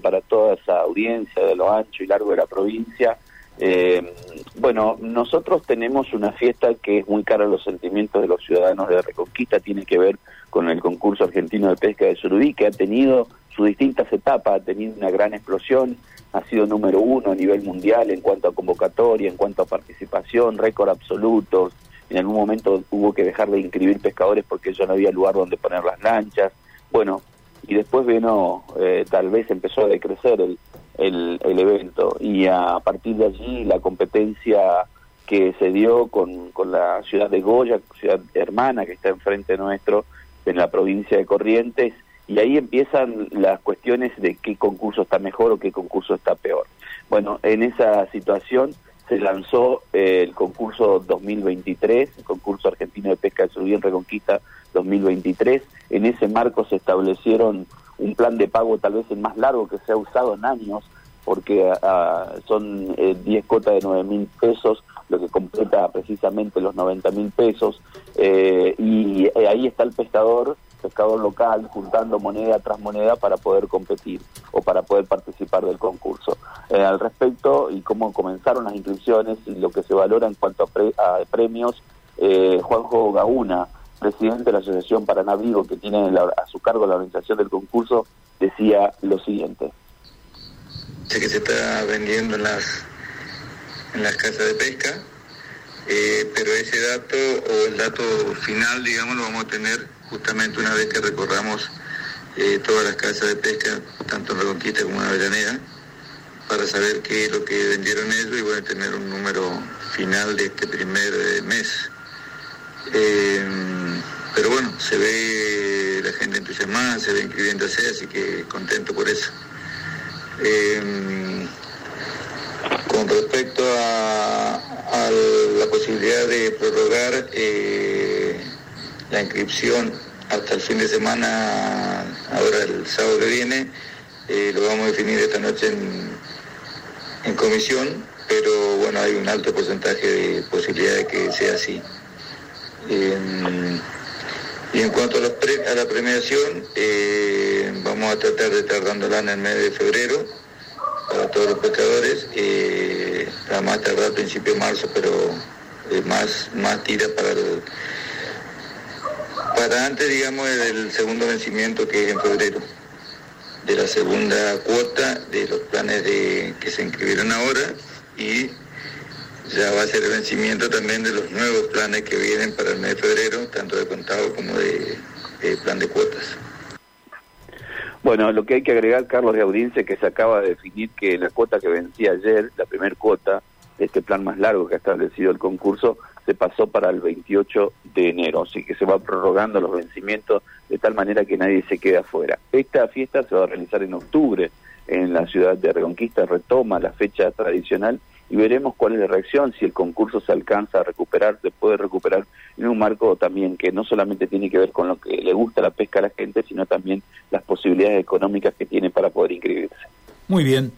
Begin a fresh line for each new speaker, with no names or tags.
para toda esa audiencia de lo ancho y largo de la provincia. Eh, bueno, nosotros tenemos una fiesta que es muy cara a los sentimientos de los ciudadanos de Reconquista, tiene que ver con el concurso argentino de pesca de Surubí, que ha tenido sus distintas etapas, ha tenido una gran explosión, ha sido número uno a nivel mundial en cuanto a convocatoria, en cuanto a participación, récord absolutos. En algún momento hubo que dejar de inscribir pescadores porque ya no había lugar donde poner las lanchas. Bueno, y después vino, eh, tal vez empezó a decrecer el, el, el, evento y a partir de allí la competencia que se dio con, con la ciudad de Goya, ciudad hermana que está enfrente nuestro, en la provincia de Corrientes, y ahí empiezan las cuestiones de qué concurso está mejor o qué concurso está peor. Bueno, en esa situación se lanzó eh, el concurso 2023, el concurso argentino de pesca de Surubí en Reconquista 2023. En ese marco se establecieron un plan de pago tal vez el más largo que se ha usado en años, porque uh, son 10 eh, cotas de 9 mil pesos, lo que completa precisamente los 90 mil pesos, eh, y eh, ahí está el pescador pescador local juntando moneda tras moneda para poder competir o para poder participar del concurso. Eh, al respecto y cómo comenzaron las inscripciones y lo que se valora en cuanto a, pre a premios, eh, Juanjo Gauna, presidente de la Asociación Paraná Vivo, que tiene la, a su cargo la organización del concurso, decía lo siguiente.
Sé que se está vendiendo en las, en las casas de pesca, eh, pero ese dato o el dato final, digamos, lo vamos a tener justamente una vez que recorramos eh, todas las casas de pesca, tanto en Reconquista como en Avellaneda, para saber qué es lo que vendieron ellos y bueno, tener un número final de este primer eh, mes. Pero bueno, se ve la gente entusiasmada, se ve inscribiéndose, así que contento por eso. Eh, con respecto a, la posibilidad de prorrogar eh, la inscripción hasta el fin de semana, ahora el sábado que viene, eh, lo vamos a definir esta noche en, en, comisión, pero bueno, hay un alto porcentaje de posibilidad de que sea así. Eh, y en cuanto a, la premiación, eh, vamos a tratar de estar dándola en el mes de febrero para todos los pescadores, eh, a más tardar a principio de marzo, pero más, más tira para el para antes, digamos, del segundo vencimiento que es en febrero, de la segunda cuota de los planes de, que se inscribieron ahora y ya va a ser el vencimiento también de los nuevos planes que vienen para el mes de febrero, tanto de contado como de, plan de cuotas.
Bueno, lo que hay que agregar, Carlos, de audiencia, que se acaba de definir que la cuota que vencía ayer, la primera cuota, este plan más largo que ha establecido el concurso, se pasó para el 28 de enero, así que se va prorrogando los vencimientos de tal manera que nadie se quede afuera. Esta fiesta se va a realizar en octubre en la ciudad de Reconquista, retoma la fecha tradicional y veremos cuál es la reacción, si el concurso se alcanza a recuperar, se puede recuperar en un marco también que no solamente tiene que ver con lo que le gusta la pesca a la gente, sino también las posibilidades económicas que tiene para poder inscribirse.
Muy bien.